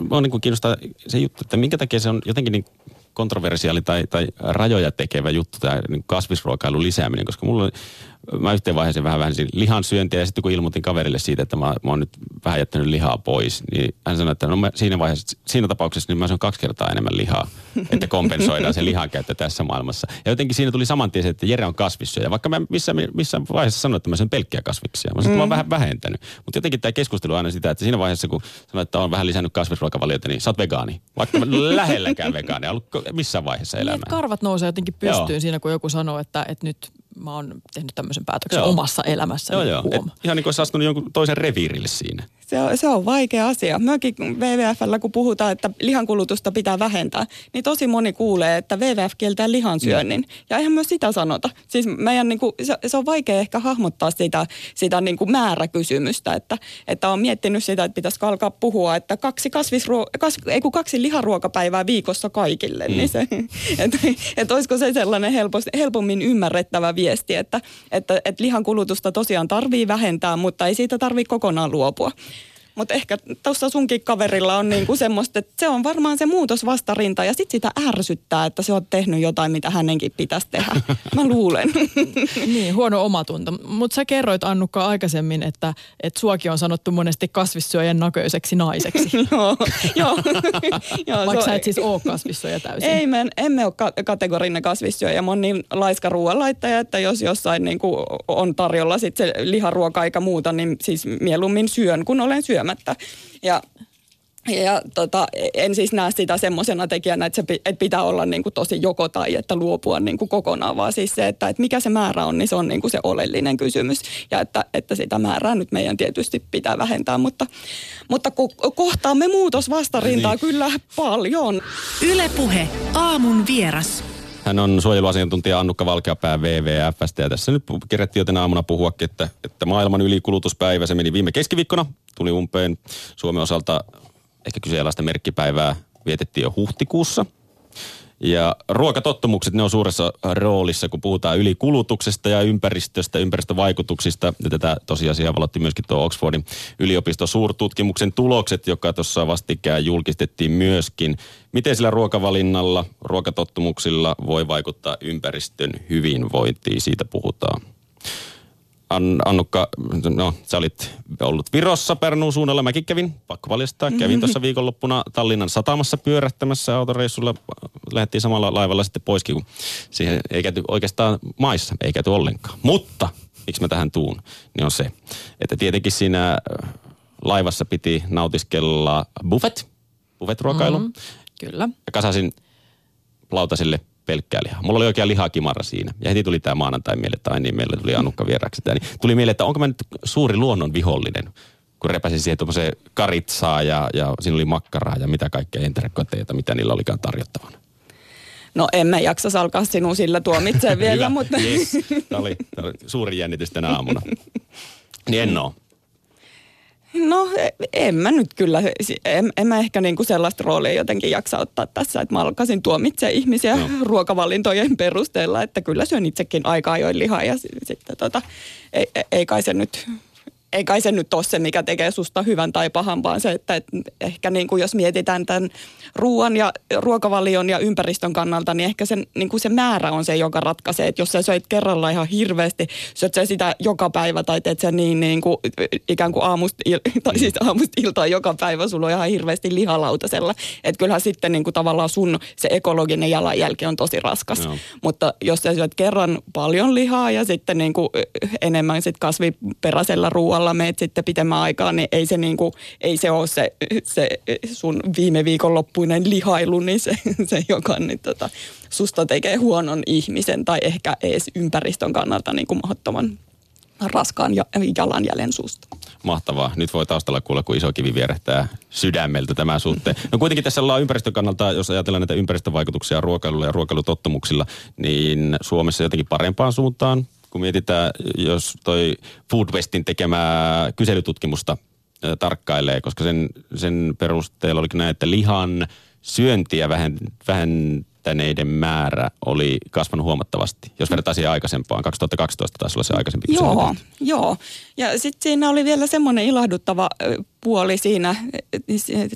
Mua niin kiinnostaa se juttu, että minkä takia se on jotenkin niin kontroversiaali tai, tai rajoja tekevä juttu, tämä niin kasvisruokailun lisääminen, koska mulla mä yhteen vaiheeseen vähän vähensin lihan syöntiä ja sitten kun ilmoitin kaverille siitä, että mä, mä oon nyt vähän jättänyt lihaa pois, niin hän sanoi, että no mä siinä vaiheessa, siinä tapauksessa niin mä syön kaksi kertaa enemmän lihaa, että kompensoidaan se lihan käyttö tässä maailmassa. Ja jotenkin siinä tuli saman tien, että Jere on kasvissyöjä, vaikka mä missä, missä vaiheessa sanoin, että mä syön pelkkiä kasviksia. Mä sanoin, että mä oon mm. vähän vähentänyt. Mutta jotenkin tämä keskustelu aina sitä, että siinä vaiheessa kun sanoit, että on vähän lisännyt kasvisruokavaliota, niin sä oot vegaani. Vaikka mä lähelläkään vegaani, ollut missään vaiheessa elämää. Niin, karvat nousee jotenkin pystyyn Joo. siinä, kun joku sanoo, että, että nyt mä oon tehnyt tämmöisen päätöksen joo. omassa elämässäni. Joo, joo. Et ihan niin kuin olisi astunut jonkun toisen reviirille siinä. Se on, se on vaikea asia. Mökin WWFllä, kun puhutaan, että lihankulutusta pitää vähentää, niin tosi moni kuulee, että WWF kieltää lihansyönnin. Ja eihän myös sitä sanota. Siis meidän niin kuin, se, se on vaikea ehkä hahmottaa sitä, sitä niin kuin määräkysymystä, että, että on miettinyt sitä, että pitäisikö alkaa puhua, että kaksi, kasvisruo, kas, ei kun kaksi liharuokapäivää viikossa kaikille. Mm. Niin se, että et olisiko se sellainen helposti, helpommin ymmärrettävä viesti, että, että, että lihan kulutusta tosiaan tarvii vähentää, mutta ei siitä tarvitse kokonaan luopua. Mutta ehkä tuossa sunkin kaverilla on niinku semmoista, että se on varmaan se muutos vastarinta ja sitten sitä ärsyttää, että se on tehnyt jotain, mitä hänenkin pitäisi tehdä. Mä luulen. niin, huono omatunto. Mutta sä kerroit Annukka aikaisemmin, että, että suokin on sanottu monesti kasvissyöjän näköiseksi naiseksi. joo, joo. joo Vaikka sä et siis ole kasvissyöjä täysin. Ei, me emme ole ka- kategorinen kasvissyöjä. Mä oon niin laiska ruoanlaittaja, että jos jossain niinku on tarjolla sit se liharuoka eikä muuta, niin siis mieluummin syön, kun olen syö syömättä. Ja ja tota, en siis näe sitä semmoisena tekijänä, että, se, että pitää olla niin kuin tosi joko tai, että luopua niin kuin kokonaan, vaan siis se, että, että mikä se määrä on, niin se on niin kuin se oleellinen kysymys. Ja että, että sitä määrää nyt meidän tietysti pitää vähentää, mutta, mutta ko- kohtaamme muutosvastarintaa niin. kyllä paljon. Ylepuhe aamun vieras. Hän on suojeluasiantuntija Annukka Valkeapää WWFstä ja tässä nyt kerättiin jo tänä aamuna puhuakin, että, että maailman ylikulutuspäivä, se meni viime keskiviikkona, tuli umpeen Suomen osalta ehkä kyseenalaista merkkipäivää vietettiin jo huhtikuussa. Ja ruokatottumukset, ne on suuressa roolissa, kun puhutaan ylikulutuksesta ja ympäristöstä, ympäristövaikutuksista. Ja tätä tosiasiaa valotti myöskin tuo Oxfordin yliopiston suurtutkimuksen tulokset, joka tuossa vastikään julkistettiin myöskin. Miten sillä ruokavalinnalla, ruokatottumuksilla voi vaikuttaa ympäristön hyvinvointiin, siitä puhutaan. Annukka, no sä olit ollut Virossa Pernuun suunnalla. Mäkin kävin, pakko valjastaa, kävin tuossa viikonloppuna Tallinnan satamassa pyörähtämässä autoreissulla. Lähdettiin samalla laivalla sitten poiskin, kun siihen ei käyty oikeastaan maissa, ei käyty ollenkaan. Mutta, miksi mä tähän tuun, niin on se, että tietenkin siinä äh, laivassa piti nautiskella buffet, buffet-ruokailu. Mm, kyllä. Ja kasasin lautasille pelkkää lihaa. Mulla oli oikein lihakimara siinä. Ja heti tuli tämä maanantai mieleen, tai niin meille tuli Anukka vieraksi. Niin tuli mieleen, että onko mä nyt suuri luonnon vihollinen, kun repäsin siihen tuommoiseen karitsaa ja, ja siinä oli makkaraa ja mitä kaikkea enterekoteita, mitä niillä olikaan tarjottavana. No en mä jaksa alkaa sinun sillä tuomitsemaan vielä, mutta... Yes. Tämä oli, tämä oli suuri jännitys tänä aamuna. Niin en ole. No en mä nyt kyllä, en, en mä ehkä niinku sellaista roolia jotenkin jaksa ottaa tässä, että mä alkaisin tuomitse ihmisiä no. ruokavalintojen perusteella, että kyllä syön itsekin aika ajoin lihaa ja sitten tota, ei, ei kai se nyt ei kai se nyt ole se, mikä tekee susta hyvän tai pahan, vaan se, että et ehkä niin kuin jos mietitään tämän ruoan ja ruokavalion ja ympäristön kannalta, niin ehkä se, niin kuin se määrä on se, joka ratkaisee. Että jos sä söit kerralla ihan hirveästi, syöt sä sitä joka päivä tai teet sä niin, niin kuin, ikään kuin aamusta, tai siis aamusta iltaan joka päivä, sulla on ihan hirveästi lihalautasella. Että kyllähän sitten niin kuin tavallaan sun se ekologinen jalanjälki on tosi raskas. No. Mutta jos sä syöt kerran paljon lihaa ja sitten niin kuin enemmän sit kasviperäisellä ruoalla, tavalla meet sitten pitemmän aikaa, niin ei se, niin kuin, ei se ole se, se sun viime viikon loppuinen lihailu, niin se, se joka niin tota, susta tekee huonon ihmisen tai ehkä edes ympäristön kannalta niin kuin mahdottoman raskaan jalanjäljen susta. Mahtavaa. Nyt voi taustalla kuulla, kun iso kivi vierehtää sydämeltä tämän suhteen. No kuitenkin tässä ollaan ympäristön kannalta, jos ajatellaan näitä ympäristövaikutuksia ruokailulla ja ruokailutottumuksilla, niin Suomessa jotenkin parempaan suuntaan kun mietitään, jos toi Food Westin tekemää kyselytutkimusta tarkkailee, koska sen, sen perusteella olikin näin, että lihan syöntiä vähentäneiden määrä oli kasvanut huomattavasti, jos verrataan siihen aikaisempaan. 2012 taisi olla se aikaisempi Joo, joo. Ja sitten siinä oli vielä semmoinen ilahduttava puoli siinä,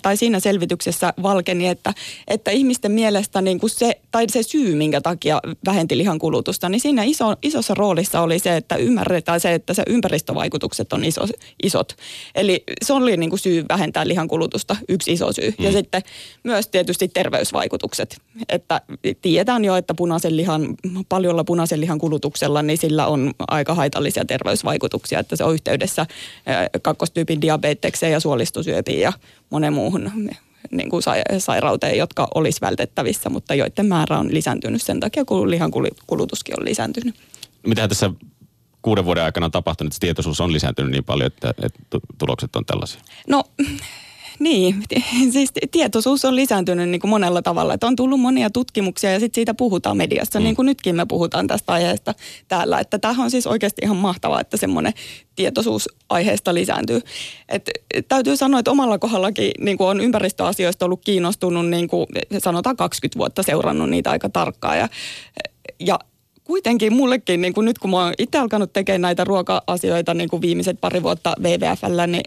tai siinä selvityksessä valkeni, että, että ihmisten mielestä niin kuin se, tai se syy, minkä takia vähenti lihan kulutusta, niin siinä iso, isossa roolissa oli se, että ymmärretään se, että se ympäristövaikutukset on iso, isot. Eli se oli niin kuin syy vähentää lihan kulutusta, yksi iso syy. Mm. Ja sitten myös tietysti terveysvaikutukset, että tiedetään jo, että punaisen lihan, paljolla punaisen lihan kulutuksella, niin sillä on aika haitallisia terveysvaikutuksia, että se on yhteydessä kakkostyypin diabetekseen ja suolistosyöpiin ja monen muuhun niin kuin sairauteen, jotka olisi vältettävissä, mutta joiden määrä on lisääntynyt sen takia, kun lihan kulutuskin on lisääntynyt. Mitä tässä kuuden vuoden aikana on tapahtunut, että tietoisuus on lisääntynyt niin paljon, että, että tulokset on tällaisia? No niin, siis tietoisuus on lisääntynyt niin kuin monella tavalla. Että on tullut monia tutkimuksia ja sitten siitä puhutaan mediassa, mm. niin kuin nytkin me puhutaan tästä aiheesta täällä. Että tämähän on siis oikeasti ihan mahtavaa, että semmoinen tietoisuus aiheesta lisääntyy. Et, täytyy sanoa, että omalla kohdallakin niin kuin on ympäristöasioista ollut kiinnostunut, niin kuin sanotaan 20 vuotta seurannut niitä aika tarkkaan. Ja, ja kuitenkin mullekin, niin kuin nyt kun mä oon itse alkanut tekemään näitä ruoka-asioita niin kuin viimeiset pari vuotta WWFllä, niin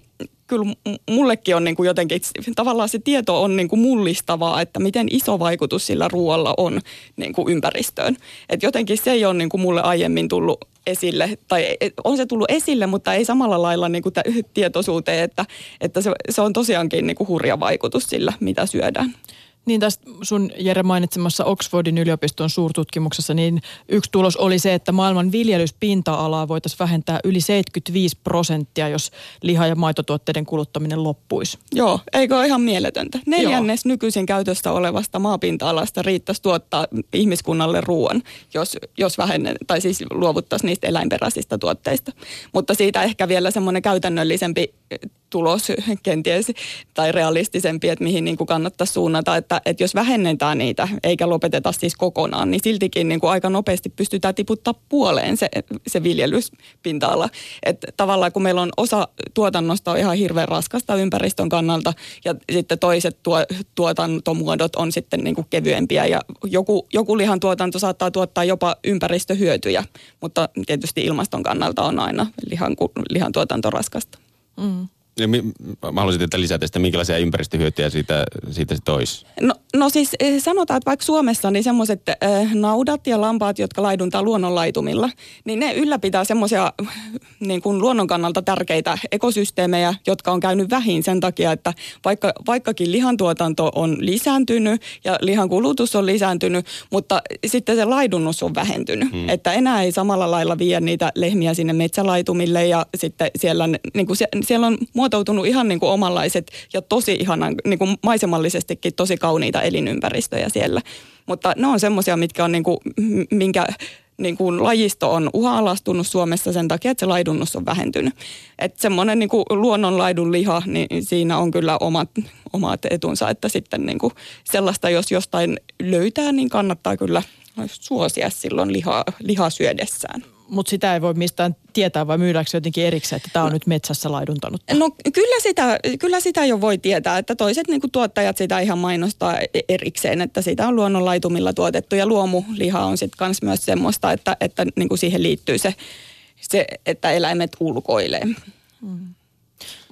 kyllä mullekin on niin kuin jotenkin, tavallaan se tieto on niin kuin mullistavaa, että miten iso vaikutus sillä ruoalla on niin kuin ympäristöön. Et jotenkin se ei ole niin kuin mulle aiemmin tullut esille, tai on se tullut esille, mutta ei samalla lailla niin kuin tietoisuuteen, että, että se, se on tosiaankin niin kuin hurja vaikutus sillä, mitä syödään. Niin tästä sun Jere mainitsemassa Oxfordin yliopiston suurtutkimuksessa, niin yksi tulos oli se, että maailman viljelyspinta-alaa voitaisiin vähentää yli 75 prosenttia, jos liha- ja maitotuotteiden kuluttaminen loppuisi. Joo, eikö ole ihan mieletöntä? Neljännes Joo. nykyisin käytössä olevasta maapinta-alasta riittäisi tuottaa ihmiskunnalle ruoan, jos, jos vähenne, tai siis luovuttaisiin niistä eläinperäisistä tuotteista. Mutta siitä ehkä vielä semmoinen käytännöllisempi tulos kenties tai realistisempi, että mihin niin kuin kannattaisi suunnata, että, että jos vähennetään niitä eikä lopeteta siis kokonaan, niin siltikin niin kuin aika nopeasti pystytään tiputtaa puoleen se, se viljelyspinta-ala. Että tavallaan kun meillä on osa tuotannosta on ihan hirveän raskasta ympäristön kannalta ja sitten toiset tuo, tuotantomuodot on sitten niin kuin kevyempiä ja joku, joku lihan tuotanto saattaa tuottaa jopa ympäristöhyötyjä, mutta tietysti ilmaston kannalta on aina lihan, lihan tuotanto raskasta. Mm. Mä haluaisin tietää lisää tästä, minkälaisia ympäristöhyötyjä siitä, siitä se toisi. No, no siis eh, sanotaan, että vaikka Suomessa niin semmoiset äh, naudat ja lampaat, jotka laiduntaa luonnonlaitumilla, niin ne ylläpitää semmoisia niin kuin luonnon kannalta tärkeitä ekosysteemejä, jotka on käynyt vähin sen takia, että vaikka, vaikkakin lihantuotanto on lisääntynyt ja lihan kulutus on lisääntynyt, mutta sitten se laidunnus on vähentynyt. Hmm. Että enää ei samalla lailla vie niitä lehmiä sinne metsälaitumille ja sitten siellä, niin kuin siellä on muotoutunut ihan niin kuin omanlaiset ja tosi ihanan, niin kuin maisemallisestikin tosi kauniita elinympäristöjä siellä. Mutta ne on semmoisia, mitkä on niin kuin, minkä niin kuin lajisto on uha-alastunut Suomessa sen takia, että se laidunnus on vähentynyt. Että semmoinen niin kuin luonnonlaidun liha, niin siinä on kyllä omat, omat etunsa, että sitten niin kuin sellaista, jos jostain löytää, niin kannattaa kyllä suosia silloin lihaa, lihaa syödessään mutta sitä ei voi mistään tietää vai myydäänkö jotenkin erikseen, että tämä on no, nyt metsässä laiduntanut? No kyllä sitä, kyllä sitä jo voi tietää, että toiset niin kuin tuottajat sitä ihan mainostaa erikseen, että sitä on luonnonlaitumilla tuotettu ja luomuliha on sitten kans myös semmoista, että, että niin kuin siihen liittyy se, se, että eläimet ulkoilee. Mm.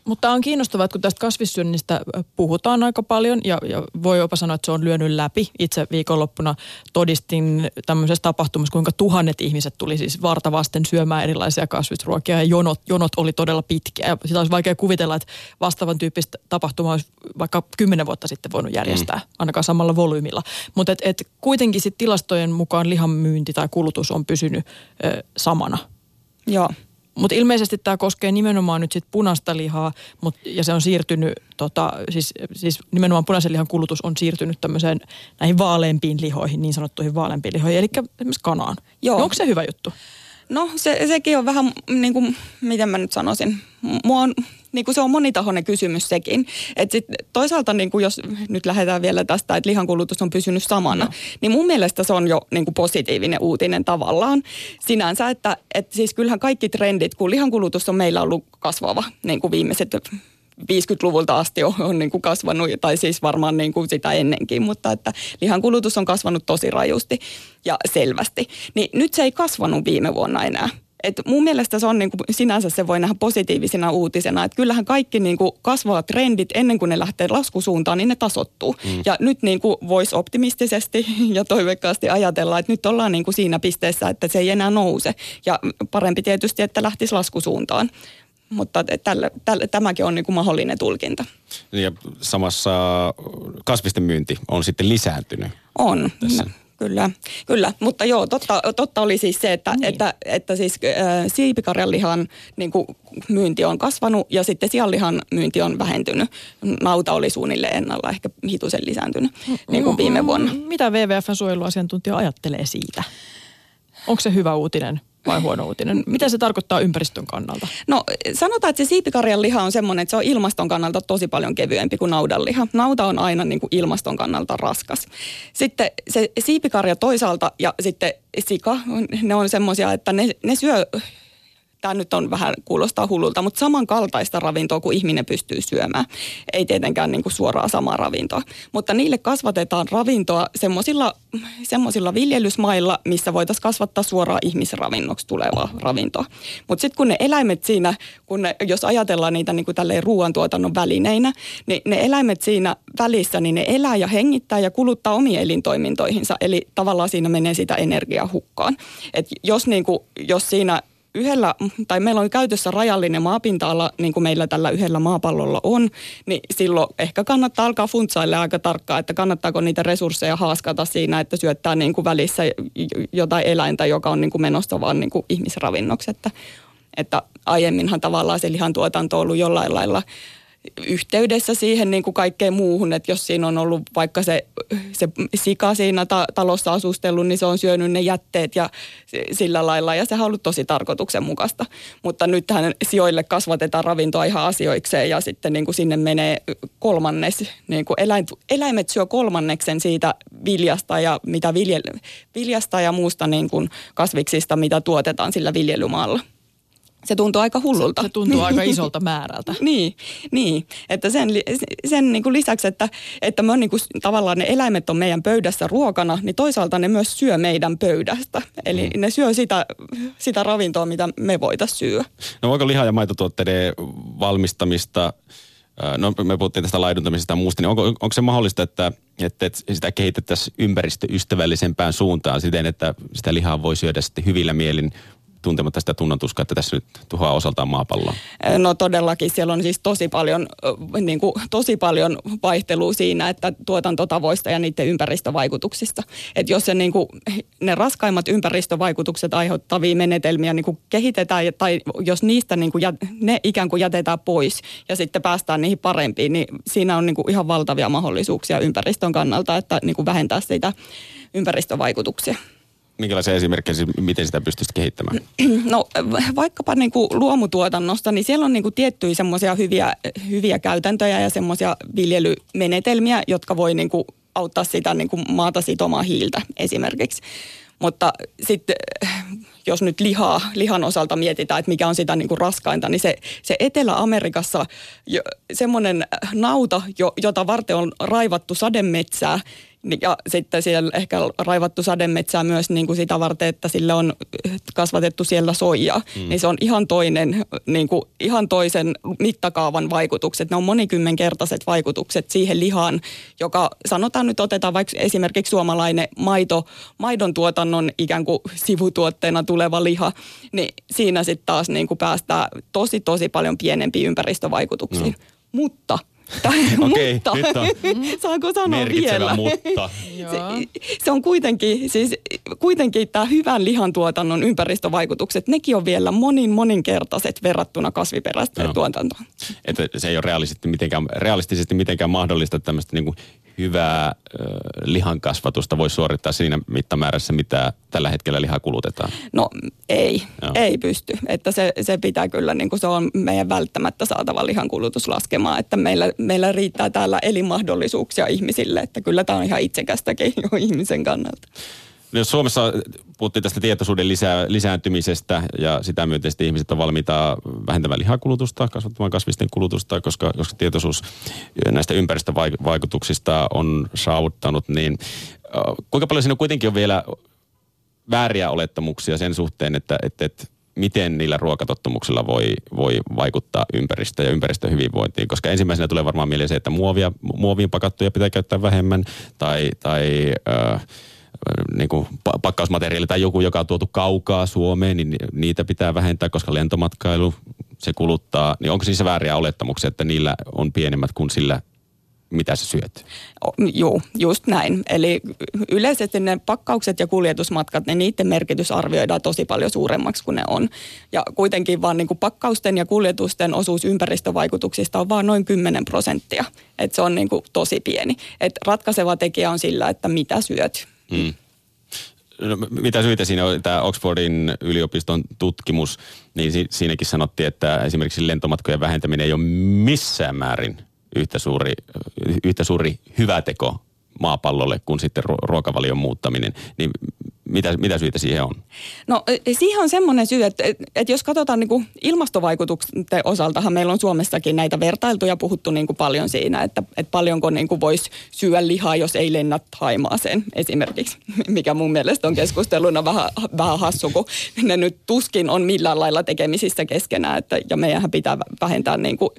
Mutta on kiinnostavaa, että kun tästä kasvissyönnistä puhutaan aika paljon ja, ja voi jopa sanoa, että se on lyönyt läpi. Itse viikonloppuna todistin tämmöisessä tapahtumassa, kuinka tuhannet ihmiset tuli siis vartavasten syömään erilaisia kasvisruokia ja jonot, jonot oli todella pitkiä. Ja sitä olisi vaikea kuvitella, että vastaavan tyyppistä tapahtumaa olisi vaikka kymmenen vuotta sitten voinut järjestää, mm. ainakaan samalla volyymilla. Mutta et, et kuitenkin sit tilastojen mukaan lihan myynti tai kulutus on pysynyt ö, samana. Joo. Mutta ilmeisesti tämä koskee nimenomaan nyt sit punaista lihaa, mut, ja se on siirtynyt, tota, siis, siis nimenomaan punaisen lihan kulutus on siirtynyt tämmöiseen näihin vaaleampiin lihoihin, niin sanottuihin vaaleampiin lihoihin, eli esimerkiksi kanaan. Joo. No, onko se hyvä juttu? No se, sekin on vähän, niin kuin, miten mä nyt sanoisin, mua on niin kuin se on monitahoinen kysymys sekin. Et sit toisaalta niin kuin jos nyt lähdetään vielä tästä, että lihankulutus on pysynyt samana, no. niin mun mielestä se on jo niin kuin positiivinen uutinen tavallaan sinänsä, että, että siis kyllähän kaikki trendit, kun lihankulutus on meillä ollut kasvava niin kuin viimeiset 50-luvulta asti on, on niin kuin kasvanut, tai siis varmaan niin kuin sitä ennenkin, mutta että lihan kulutus on kasvanut tosi rajusti ja selvästi. Niin nyt se ei kasvanut viime vuonna enää. Et mun mielestä se on niin kuin, sinänsä se voi nähdä positiivisena uutisena, että kyllähän kaikki niin kuin kasvavat trendit ennen kuin ne lähtee laskusuuntaan, niin ne tasottuu. Mm. Ja nyt niin kuin voisi optimistisesti ja toiveikkaasti ajatella, että nyt ollaan niin kuin siinä pisteessä, että se ei enää nouse. Ja parempi tietysti, että lähtisi laskusuuntaan mutta tälle, tälle, tämäkin on niin kuin mahdollinen tulkinta. Ja samassa kasvisten myynti on sitten lisääntynyt. On. Tässä. Kyllä, kyllä. Mutta joo, totta, totta oli siis se, että, niin. että, että siis äh, siipikarjanlihan niin kuin, myynti on kasvanut ja sitten sianlihan myynti on vähentynyt. Nauta oli suunnilleen ennalla, ehkä hitusen lisääntynyt niin kuin viime vuonna. Mitä WWFn suojeluasiantuntija ajattelee siitä? Onko se hyvä uutinen? Vai huono uutinen? Mitä se tarkoittaa ympäristön kannalta? No sanotaan, että se siipikarjan liha on semmoinen, että se on ilmaston kannalta tosi paljon kevyempi kuin naudanliha. Nauta on aina niin kuin ilmaston kannalta raskas. Sitten se siipikarja toisaalta ja sitten sika, ne on semmoisia, että ne, ne syö tämä nyt on vähän kuulostaa hullulta, mutta samankaltaista ravintoa kuin ihminen pystyy syömään. Ei tietenkään niin kuin suoraan samaa ravintoa, mutta niille kasvatetaan ravintoa semmoisilla viljelysmailla, missä voitaisiin kasvattaa suoraan ihmisravinnoksi tulevaa ravintoa. Mutta sitten kun ne eläimet siinä, kun ne, jos ajatellaan niitä niin kuin tälleen ruoantuotannon välineinä, niin ne eläimet siinä välissä, niin ne elää ja hengittää ja kuluttaa omiin elintoimintoihinsa. Eli tavallaan siinä menee sitä energiaa hukkaan. Et jos, niin kuin, jos siinä yhdellä, tai meillä on käytössä rajallinen maapinta-ala, niin kuin meillä tällä yhdellä maapallolla on, niin silloin ehkä kannattaa alkaa funtsailla aika tarkkaan, että kannattaako niitä resursseja haaskata siinä, että syöttää niin kuin välissä jotain eläintä, joka on niin kuin menossa vaan niin kuin ihmisravinnoksi. Että, että aiemminhan tavallaan se lihantuotanto on ollut jollain lailla yhteydessä siihen niin kuin kaikkeen muuhun, että jos siinä on ollut vaikka se, se sika siinä ta- talossa asustellut, niin se on syönyt ne jätteet ja sillä lailla. Ja se on ollut tosi tarkoituksenmukaista. Mutta nythän sijoille kasvatetaan ravintoa ihan asioikseen ja sitten niin kuin sinne menee kolmannes, niin kuin eläin, eläimet syö kolmanneksen siitä viljasta ja mitä vilje, viljasta ja muusta niin kuin kasviksista, mitä tuotetaan sillä viljelymaalla se tuntuu aika hullulta. Se, se tuntuu aika isolta määrältä. niin, niin, että sen, sen niin kuin lisäksi, että, että me on niin kuin, tavallaan ne eläimet on meidän pöydässä ruokana, niin toisaalta ne myös syö meidän pöydästä. Eli mm. ne syö sitä, sitä ravintoa, mitä me voitaisiin syödä. No voiko liha- ja maitotuotteiden valmistamista No me puhuttiin tästä laiduntamisesta ja muusta, niin onko, onko se mahdollista, että, että sitä kehitettäisiin ympäristöystävällisempään suuntaan siten, että sitä lihaa voi syödä sitten hyvillä mielin tuntematta sitä tunnantuskaa, että tässä nyt tuhoaa osaltaan maapalloa? No todellakin, siellä on siis tosi paljon, niin kuin, tosi paljon vaihtelua siinä, että tuotantotavoista ja niiden ympäristövaikutuksista. Että jos se, niin kuin, ne raskaimmat ympäristövaikutukset aiheuttavia menetelmiä niin kuin kehitetään, tai jos niistä niin kuin, ne ikään kuin jätetään pois ja sitten päästään niihin parempiin, niin siinä on niin kuin ihan valtavia mahdollisuuksia ympäristön kannalta, että niin kuin vähentää sitä ympäristövaikutuksia. Minkälaisia esimerkkejä, siis miten sitä pystyisi kehittämään? No vaikkapa niin kuin luomutuotannosta, niin siellä on niin kuin tiettyjä semmoisia hyviä, hyviä käytäntöjä ja semmoisia viljelymenetelmiä, jotka voi niin kuin auttaa sitä niin kuin maata sitomaan hiiltä esimerkiksi. Mutta sitten jos nyt lihaa, lihan osalta mietitään, että mikä on sitä niin kuin raskainta, niin se, se Etelä-Amerikassa semmoinen nauta, jo, jota varten on raivattu sademetsää, ja sitten siellä ehkä raivattu sademetsää myös niin kuin sitä varten, että sille on kasvatettu siellä soijaa. Mm. Niin se on ihan toinen, niin kuin, ihan toisen mittakaavan vaikutukset. Ne on monikymmenkertaiset vaikutukset siihen lihaan, joka sanotaan nyt otetaan vaikka esimerkiksi suomalainen maito, maidon tuotannon ikään kuin sivutuotteena tuleva liha. Niin siinä sitten taas niin kuin päästään tosi tosi paljon pienempiin ympäristövaikutuksiin. Mm. Mutta – Okei, mutta, nyt on saanko sanoa vielä? mutta. se, se on kuitenkin, siis kuitenkin tämä hyvän lihantuotannon ympäristövaikutukset, nekin on vielä monin moninkertaiset verrattuna kasviperäiseen tuotantoon. Että se ei ole realistisesti mitenkään, realistisesti mitenkään mahdollista tämmöistä niin hyvää ö, lihankasvatusta voi suorittaa siinä mittamäärässä, mitä tällä hetkellä liha kulutetaan? No ei, Joo. ei pysty. Että se, se pitää kyllä, niin kuin se on meidän välttämättä saatava lihan kulutus laskemaan, että meillä, meillä riittää täällä elinmahdollisuuksia ihmisille, että kyllä tämä on ihan itsekästäkin jo ihmisen kannalta. No, jos Suomessa puhuttiin tästä tietoisuuden lisää, lisääntymisestä ja sitä myönteisesti ihmiset on valmiita vähentämään lihakulutusta, kasvattamaan kasvisten kulutusta, koska, koska tietoisuus näistä ympäristövaikutuksista on saavuttanut, niin kuinka paljon siinä kuitenkin on vielä vääriä olettamuksia sen suhteen, että, että, että miten niillä ruokatottumuksilla voi, voi vaikuttaa ympäristö ja ympäristön hyvinvointiin. Koska ensimmäisenä tulee varmaan mieleen se, että muovia, muoviin pakattuja pitää käyttää vähemmän tai, tai äh, niin kuin pakkausmateriaali tai joku, joka on tuotu kaukaa Suomeen, niin niitä pitää vähentää, koska lentomatkailu, se kuluttaa. Niin onko siis vääriä olettamuksia, että niillä on pienemmät kuin sillä mitä sä syöt. Joo, just näin. Eli yleisesti ne pakkaukset ja kuljetusmatkat, niin niiden merkitys arvioidaan tosi paljon suuremmaksi kuin ne on. Ja kuitenkin vaan niin kuin pakkausten ja kuljetusten osuus ympäristövaikutuksista on vain noin 10 prosenttia. Et se on niin kuin tosi pieni. Et ratkaiseva tekijä on sillä, että mitä syöt. Mm. No, mitä syitä siinä on tämä Oxfordin yliopiston tutkimus, niin si- siinäkin sanottiin, että esimerkiksi lentomatkojen vähentäminen ei ole missään määrin yhtä suuri, yhtä suuri hyvä teko maapallolle kuin sitten ruokavalion muuttaminen. Niin mitä, mitä syitä siihen on? No siihen on semmoinen syy, että, että jos katsotaan niin kuin ilmastovaikutuksen osaltahan meillä on Suomessakin näitä vertailtuja puhuttu niin kuin paljon siinä, että, että paljonko niin kuin voisi syödä lihaa, jos ei lennä Haimaaseen esimerkiksi, mikä mun mielestä on keskusteluna vähän, vähän hassu, kun ne nyt tuskin on millään lailla tekemisissä keskenään, että, ja meidän pitää vähentää niin kuin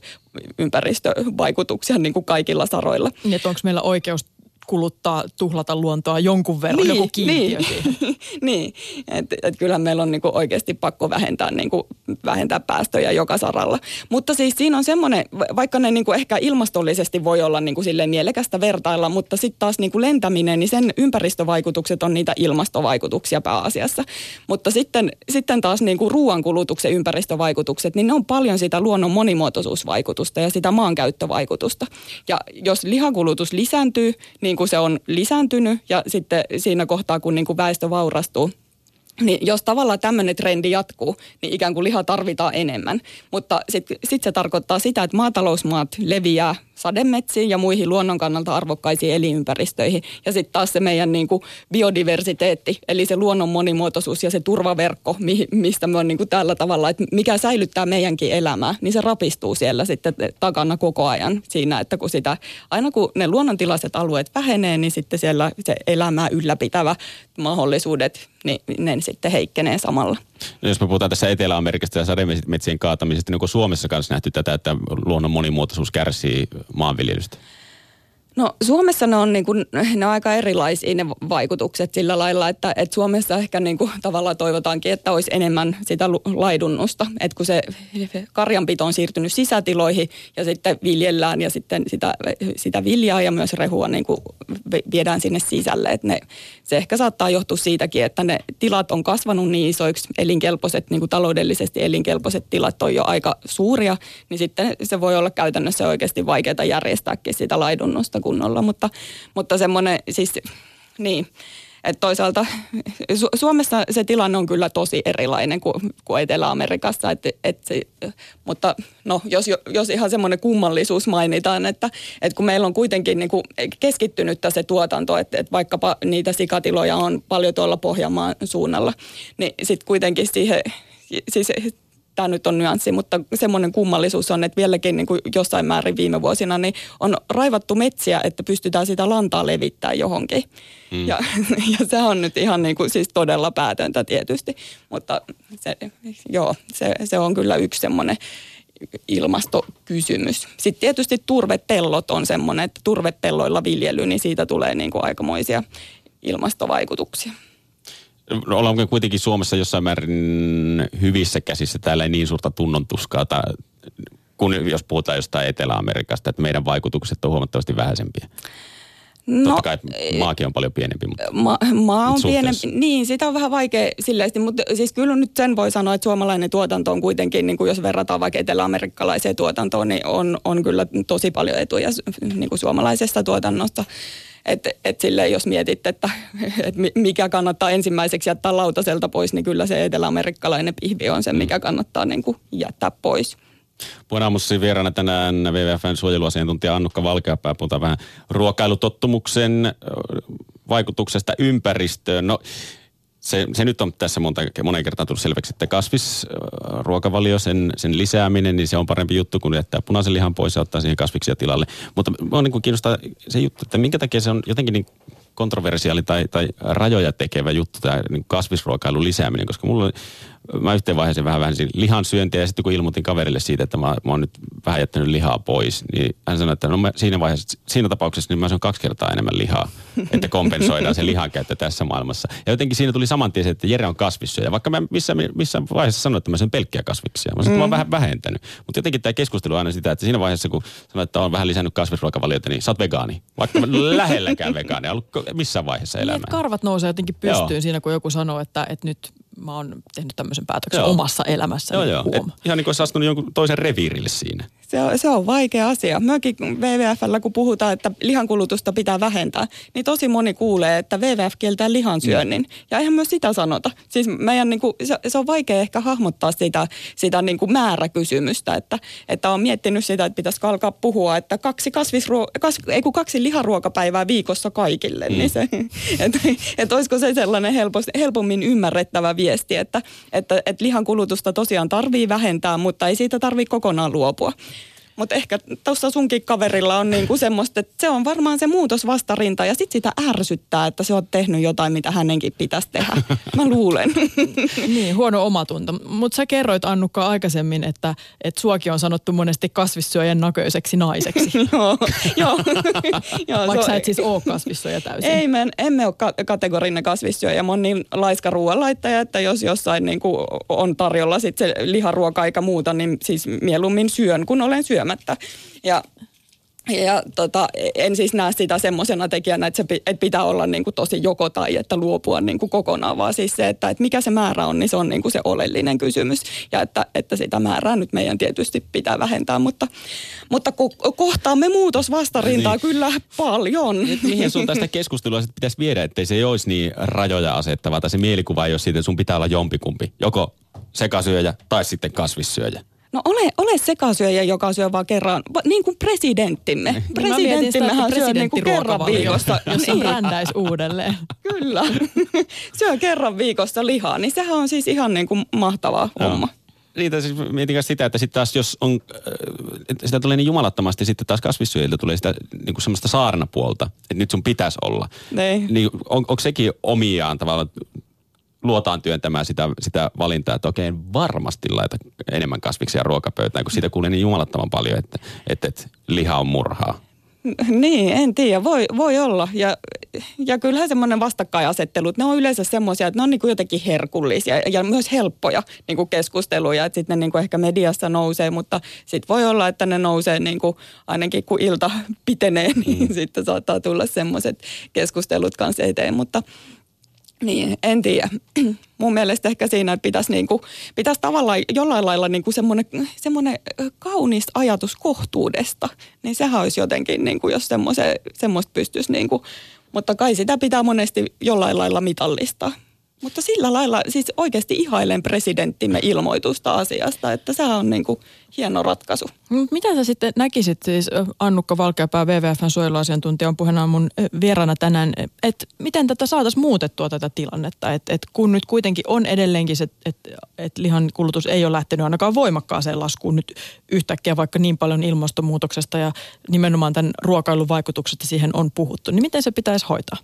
ympäristövaikutuksia niin kuin kaikilla saroilla. Niin, että onko meillä oikeus kuluttaa, tuhlata luontoa jonkun verran, niin, joku kiintiö niin, niin. että et kyllähän meillä on niinku oikeasti pakko vähentää, niinku, vähentää päästöjä joka saralla. Mutta siis siinä on semmoinen, vaikka ne niinku ehkä ilmastollisesti voi olla niinku silleen mielekästä vertailla, mutta sitten taas niinku lentäminen, niin sen ympäristövaikutukset on niitä ilmastovaikutuksia pääasiassa. Mutta sitten, sitten taas niinku ruoankulutuksen ympäristövaikutukset, niin ne on paljon sitä luonnon monimuotoisuusvaikutusta ja sitä maankäyttövaikutusta. Ja jos lihakulutus lisääntyy, niin kuin se on lisääntynyt ja sitten siinä kohtaa, kun niin kuin väestö vaurastuu, niin jos tavallaan tämmöinen trendi jatkuu, niin ikään kuin liha tarvitaan enemmän. Mutta sitten sit se tarkoittaa sitä, että maatalousmaat leviää sademetsiin ja muihin luonnon kannalta arvokkaisiin elinympäristöihin. Ja sitten taas se meidän niin kuin biodiversiteetti, eli se luonnon monimuotoisuus ja se turvaverkko, mistä me on niin kuin tällä tavalla, että mikä säilyttää meidänkin elämää, niin se rapistuu siellä sitten takana koko ajan siinä, että kun sitä, aina kun ne luonnontilaiset alueet vähenee, niin sitten siellä se elämää ylläpitävä mahdollisuudet, niin ne sitten heikkenee samalla. No jos me puhutaan tässä Etelä-Amerikasta ja sademetsien kaatamisesta, niin onko Suomessa kanssa nähty tätä, että luonnon monimuotoisuus kärsii maanviljelystä? No Suomessa ne on, niin kuin, ne on aika erilaisia ne vaikutukset sillä lailla, että, että Suomessa ehkä niin kuin, tavallaan toivotaankin, että olisi enemmän sitä laidunnusta. Että kun se karjanpito on siirtynyt sisätiloihin ja sitten viljellään ja sitten sitä, sitä viljaa ja myös rehua niin kuin viedään sinne sisälle. Että ne, se ehkä saattaa johtua siitäkin, että ne tilat on kasvanut niin isoiksi, elinkelpoiset, niin kuin taloudellisesti elinkelpoiset tilat on jo aika suuria, niin sitten se voi olla käytännössä oikeasti vaikeaa järjestääkin sitä laidunnusta kunnolla, mutta, mutta semmoinen siis, niin, että toisaalta Su- Suomessa se tilanne on kyllä tosi erilainen kuin, kuin Etelä-Amerikassa, et, et se, mutta no, jos, jos ihan semmoinen kummallisuus mainitaan, että, että kun meillä on kuitenkin niin kuin keskittynyt se tuotanto, että, että vaikkapa niitä sikatiloja on paljon tuolla Pohjanmaan suunnalla, niin sitten kuitenkin siihen, siis tämä nyt on nyanssi, mutta semmoinen kummallisuus on, että vieläkin niin kuin jossain määrin viime vuosina niin on raivattu metsiä, että pystytään sitä lantaa levittämään johonkin. Mm. Ja, ja se on nyt ihan niin kuin, siis todella päätöntä tietysti, mutta se, joo, se, se on kyllä yksi semmoinen ilmastokysymys. Sitten tietysti turvepellot on semmoinen, että turvepelloilla viljely, niin siitä tulee niin kuin aikamoisia ilmastovaikutuksia. No, ollaanko kuitenkin Suomessa jossain määrin hyvissä käsissä. Täällä ei niin suurta tunnon tuskaa, kun jos puhutaan jostain Etelä-Amerikasta, että meidän vaikutukset on huomattavasti vähäisempiä. No, Totta kai maakin on paljon pienempi. Mutta ma, maa on pienempi, niin sitä on vähän vaikea silleesti, mutta siis kyllä nyt sen voi sanoa, että suomalainen tuotanto on kuitenkin, niin kuin jos verrataan vaikka etelä-amerikkalaiseen tuotantoon, niin on, on kyllä tosi paljon etuja niin kuin suomalaisesta tuotannosta. Että et silleen, jos mietit, että et mikä kannattaa ensimmäiseksi jättää lautaselta pois, niin kyllä se eteläamerikkalainen pihvi on se, mikä kannattaa niin kuin jättää pois. Puhun aamussa vieraana tänään WWFn suojeluasiantuntija Annukka Valkeapää. Puhutaan vähän ruokailutottumuksen vaikutuksesta ympäristöön. No, se, se nyt on tässä monta, monen kertaan tullut selväksi, että kasvisruokavalio, sen, sen lisääminen, niin se on parempi juttu kuin jättää punaisen lihan pois ja ottaa siihen kasviksia tilalle. Mutta on niin kiinnostaa se juttu, että minkä takia se on jotenkin niin kontroversiaali tai, tai rajoja tekevä juttu tämä niin kasvisruokailun lisääminen, koska mulla mä yhteen vaiheeseen vähän vähensin lihan syöntiä ja sitten kun ilmoitin kaverille siitä, että mä, mä oon nyt vähän jättänyt lihaa pois, niin hän sanoi, että no mä siinä vaiheessa, siinä tapauksessa niin mä syön kaksi kertaa enemmän lihaa, että kompensoidaan se lihan käyttö tässä maailmassa. Ja jotenkin siinä tuli saman tien että Jere on kasvissyöjä, vaikka mä missä, missä vaiheessa sanoin, että mä syön pelkkiä kasviksia. Mä sanoin, että mä oon mm. vähän vähentänyt. Mutta jotenkin tämä keskustelu on aina sitä, että siinä vaiheessa kun sanoit, että on vähän lisännyt kasvisruokavaliota, niin sä oot vegaani. Vaikka mä lähelläkään vegaani, ollut missään vaiheessa elämää. Niin, karvat nousee jotenkin pystyyn Joo. siinä, kun joku sanoo, että, että nyt mä oon tehnyt tämmöisen päätöksen joo. omassa elämässä. Joo, joo. Et ihan niin kuin olisi astunut jonkun toisen reviirille siinä. Se on, se on vaikea asia. Myökin WWFllä, kun puhutaan, että lihankulutusta pitää vähentää, niin tosi moni kuulee, että WWF kieltää lihansyönnin. Mm. Ja eihän myös sitä sanota. Siis meidän, niin kuin, se, se on vaikea ehkä hahmottaa sitä, sitä niin kuin määräkysymystä, että, että on miettinyt sitä, että pitäisi alkaa puhua, että kaksi, kasvisruo, kas, ei kun kaksi liharuokapäivää viikossa kaikille. Mm. Niin se, että et olisiko se sellainen helpos, helpommin ymmärrettävä viesti, että, että, että lihan kulutusta tosiaan tarvii vähentää, mutta ei siitä tarvitse kokonaan luopua. Mutta ehkä tuossa sunkin kaverilla on niinku semmoista, että se on varmaan se muutos vastarinta ja sitten sitä ärsyttää, että se on tehnyt jotain, mitä hänenkin pitäisi tehdä. Mä luulen. niin, huono omatunto. Mutta sä kerroit Annukka aikaisemmin, että, että suokin on sanottu monesti kasvissyöjän näköiseksi naiseksi. joo, joo. joo Vaikka sä et siis ole kasvissyöjä täysin. Ei, me emme ole ka- kategorinen kasvissyöjä. Mä oon niin laiska ruoanlaittaja, että jos jossain niinku on tarjolla sit se liharuoka eikä muuta, niin siis mieluummin syön, kun olen syömässä syömättä. Ja ja tota, en siis näe sitä semmoisena tekijänä, että, se, että pitää olla niin kuin tosi joko tai, että luopua niin kuin kokonaan, vaan siis se, että, että mikä se määrä on, niin se on niin kuin se oleellinen kysymys. Ja että, että sitä määrää nyt meidän tietysti pitää vähentää, mutta, mutta ko- kohtaamme muutosvastarintaa niin. kyllä paljon. Et mihin sun tästä keskustelua sitten pitäisi viedä, ettei se olisi niin rajoja asettava, tai se mielikuva ei ole siitä, että sun pitää olla jompikumpi, joko sekasyöjä tai sitten kasvissyöjä. No ole, ole sekasyöjä, joka syö vaan kerran, niin kuin presidenttimme. Niin. Presidenttimmehän syö niin kuin kerran viikossa. Jos niin. brändäisi uudelleen. Kyllä. syö kerran viikossa lihaa, niin sehän on siis ihan niin kuin mahtava no. homma. Niitä siis mietin sitä, että sitten taas jos on, että sitä tulee niin jumalattomasti, sitten taas kasvissyöjiltä tulee sitä niin kuin semmoista saarnapuolta, että nyt sun pitäisi olla. Niin. niin on, onko sekin omiaan tavallaan luotaan työntämään sitä, sitä valintaa, että okei, varmasti laita enemmän kasviksia ruokapöytään, kun siitä kuulee niin jumalattoman paljon, että, että, että liha on murhaa. Niin, en tiedä. Voi, voi olla. Ja, ja kyllähän semmoinen vastakkainasettelu, ne on yleensä semmoisia, että ne on niin kuin jotenkin herkullisia ja myös helppoja niin kuin keskusteluja. Että sitten ne niin kuin ehkä mediassa nousee, mutta sitten voi olla, että ne nousee niin kuin, ainakin kun ilta pitenee, niin mm. sitten saattaa tulla semmoiset keskustelut kanssa eteen. Mutta niin, en tiedä. Mun mielestä ehkä siinä pitäisi, niinku, pitäisi tavallaan jollain lailla niinku semmoinen, kaunis ajatus kohtuudesta. Niin sehän olisi jotenkin, niinku, jos semmoista pystyisi, niinku, mutta kai sitä pitää monesti jollain lailla mitallistaa. Mutta sillä lailla siis oikeasti ihailen presidenttimme ilmoitusta asiasta, että se on niin kuin hieno ratkaisu. Mitä sä sitten näkisit, siis Annukka Valkeapää, WWFn suojeluasiantuntija on puheena mun vieraana tänään, että miten tätä saataisiin muutettua tätä tilannetta, että et kun nyt kuitenkin on edelleenkin se, että et lihan kulutus ei ole lähtenyt ainakaan voimakkaaseen laskuun nyt yhtäkkiä, vaikka niin paljon ilmastonmuutoksesta ja nimenomaan tämän ruokailun vaikutuksesta siihen on puhuttu, niin miten se pitäisi hoitaa?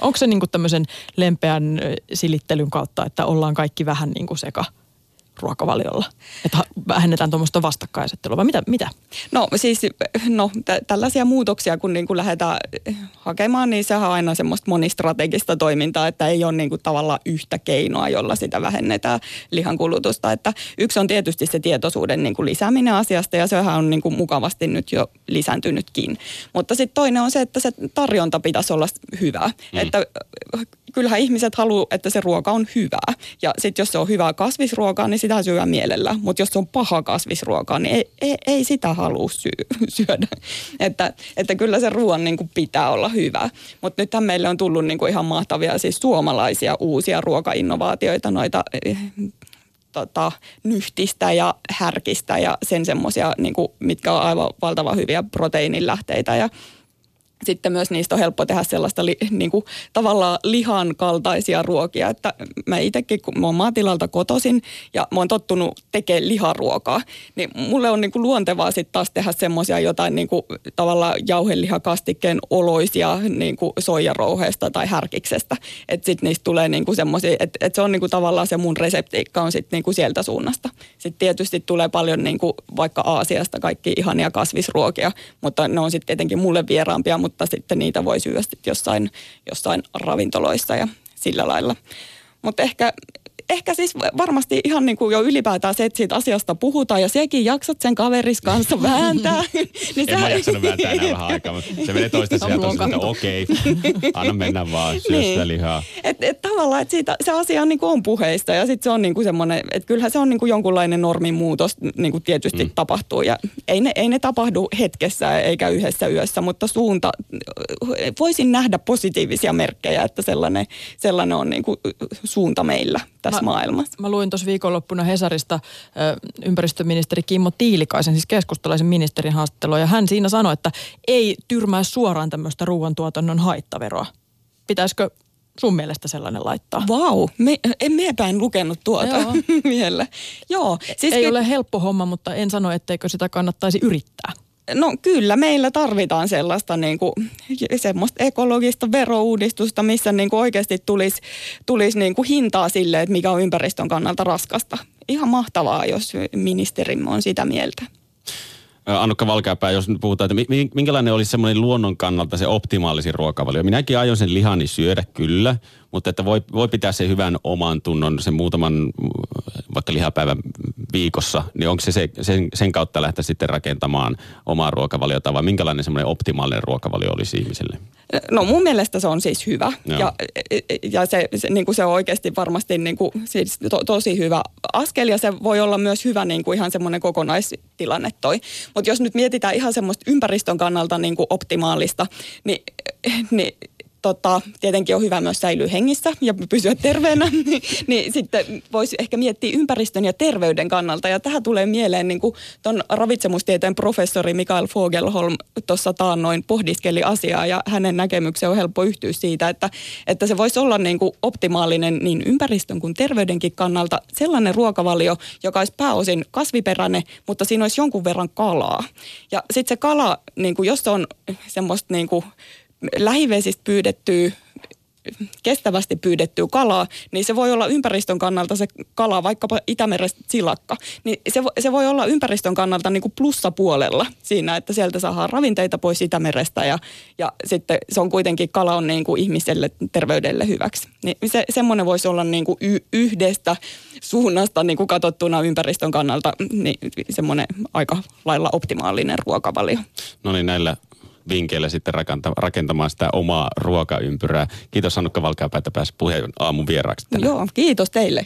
Onko se niin kuin tämmöisen lempeän silittelyn kautta, että ollaan kaikki vähän niin kuin seka ruokavaliolla? Että vähennetään tuommoista vastakkainasettelua vai mitä? mitä? No siis no, t- tällaisia muutoksia kun niin kuin lähdetään hakemaan, niin sehän on aina semmoista monistrategista toimintaa, että ei ole niin kuin tavallaan yhtä keinoa, jolla sitä vähennetään lihankulutusta. Että yksi on tietysti se tietoisuuden niin kuin lisääminen asiasta ja sehän on niin kuin mukavasti nyt jo lisääntynytkin. Mutta sitten toinen on se, että se tarjonta pitäisi olla hyvä. Mm. Että kyllähän ihmiset haluaa, että se ruoka on hyvää. Ja sitten jos se on hyvää kasvisruokaa, niin sitä syö mielellä. Mutta jos se on paha kasvisruokaa, niin ei, ei, ei sitä halua sy- syödä. Että, että kyllä se ruoan niin kuin pitää olla hyvä. Mutta nythän meille on tullut niin kuin ihan mahtavia siis suomalaisia uusia ruokainnovaatioita, noita eh, tota, nyhtistä ja härkistä ja sen semmoisia, niin mitkä on aivan valtavan hyviä proteiinilähteitä. Ja sitten myös niistä on helppo tehdä sellaista li, niin kuin, tavallaan lihan kaltaisia ruokia. Että mä itsekin, kun mä oon maatilalta kotosin ja mä oon tottunut tekemään liharuokaa, niin mulle on niin kuin luontevaa sitten taas tehdä semmoisia jotain niin kuin, tavallaan jauhelihakastikkeen oloisia niin kuin soijarouheesta tai härkiksestä. Että sitten niistä tulee niin kuin semmoisia, että, että se on niin kuin tavallaan se mun reseptiikka on sitten niin kuin sieltä suunnasta. Sitten tietysti tulee paljon niin kuin vaikka Aasiasta kaikki ihania kasvisruokia, mutta ne on sitten tietenkin mulle vieraampia, mutta sitten niitä voi syödä jossain, jossain ravintoloissa ja sillä lailla. Mutta ehkä ehkä siis varmasti ihan niin kuin jo ylipäätään se, että siitä asiasta puhutaan ja sekin jaksat sen kaveris kanssa vääntää. niin en mä jaksanut vääntää enää vähän aikaa, mutta se menee toista sieltä, että okei, okay, anna mennä vaan, syö niin. sitä lihaa. Et, et tavallaan, että siitä, se asia on, niin kuin on puheista ja sitten se on niin kuin semmoinen, että kyllähän se on niin kuin jonkunlainen normimuutos niin kuin tietysti mm. tapahtuu ja ei ne, ei ne tapahdu hetkessä eikä yhdessä yössä, mutta suunta, voisin nähdä positiivisia merkkejä, että sellainen, sellainen on niin kuin suunta meillä tässä mä, maailmassa. Mä luin tuossa viikonloppuna Hesarista ö, ympäristöministeri Kimmo Tiilikaisen, siis keskustalaisen ministerin haastattelua, ja hän siinä sanoi, että ei tyrmää suoraan tämmöistä ruoantuotannon haittaveroa. Pitäisikö sun mielestä sellainen laittaa? Vau, wow. me, en meepään lukenut tuota Joo. vielä. Joo. Siis ei ke... ole helppo homma, mutta en sano, etteikö sitä kannattaisi yrittää. No kyllä, meillä tarvitaan sellaista niin kuin, semmoista ekologista verouudistusta, missä niin kuin oikeasti tulisi, tulisi niin kuin hintaa sille, että mikä on ympäristön kannalta raskasta. Ihan mahtavaa, jos ministerimme on sitä mieltä. Annukka Valkeapää, jos nyt puhutaan, että minkälainen olisi semmoinen luonnon kannalta se optimaalisin ruokavalio. Minäkin aion sen lihani syödä kyllä, mutta että voi, voi pitää sen hyvän oman tunnon sen muutaman vaikka lihapäivän viikossa, niin onko se, se sen, sen kautta lähteä sitten rakentamaan omaa ruokavaliota vai minkälainen semmoinen optimaalinen ruokavalio olisi ihmiselle? No mun mielestä se on siis hyvä Joo. ja, ja se, se, niin kuin se on oikeasti varmasti niin kuin, siis to, tosi hyvä askel ja se voi olla myös hyvä niin kuin ihan semmoinen kokonaistilanne toi. Mutta jos nyt mietitään ihan semmoista ympäristön kannalta niin kuin optimaalista, niin, niin tota, tietenkin on hyvä myös säilyä hengissä ja pysyä terveenä, niin, niin sitten voisi ehkä miettiä ympäristön ja terveyden kannalta. Ja tähän tulee mieleen niin tuon ravitsemustieteen professori Mikael Fogelholm tuossa taannoin pohdiskeli asiaa ja hänen näkemykseen on helppo yhtyä siitä, että, että se voisi olla niin kuin optimaalinen niin ympäristön kuin terveydenkin kannalta sellainen ruokavalio, joka olisi pääosin kasviperäinen, mutta siinä olisi jonkun verran kalaa. Ja sitten se kala, niin kuin jos se on semmoista niin kuin lähivesistä pyydettyä kestävästi pyydettyä kalaa, niin se voi olla ympäristön kannalta se kala, vaikkapa Itämerestä silakka, niin se, se voi olla ympäristön kannalta niin kuin plussapuolella siinä, että sieltä saadaan ravinteita pois Itämerestä ja, ja sitten se on kuitenkin, kala on niin kuin ihmiselle terveydelle hyväksi. Niin se, semmoinen voisi olla niin kuin y, yhdestä suunnasta niin kuin katsottuna ympäristön kannalta niin semmoinen aika lailla optimaalinen ruokavalio. No niin, näillä vinkkeillä sitten rakentamaan sitä omaa ruokaympyrää. Kiitos Annukka Valkeapää, että pääsi puheen aamun vieraaksi. Tänään. Joo, kiitos teille.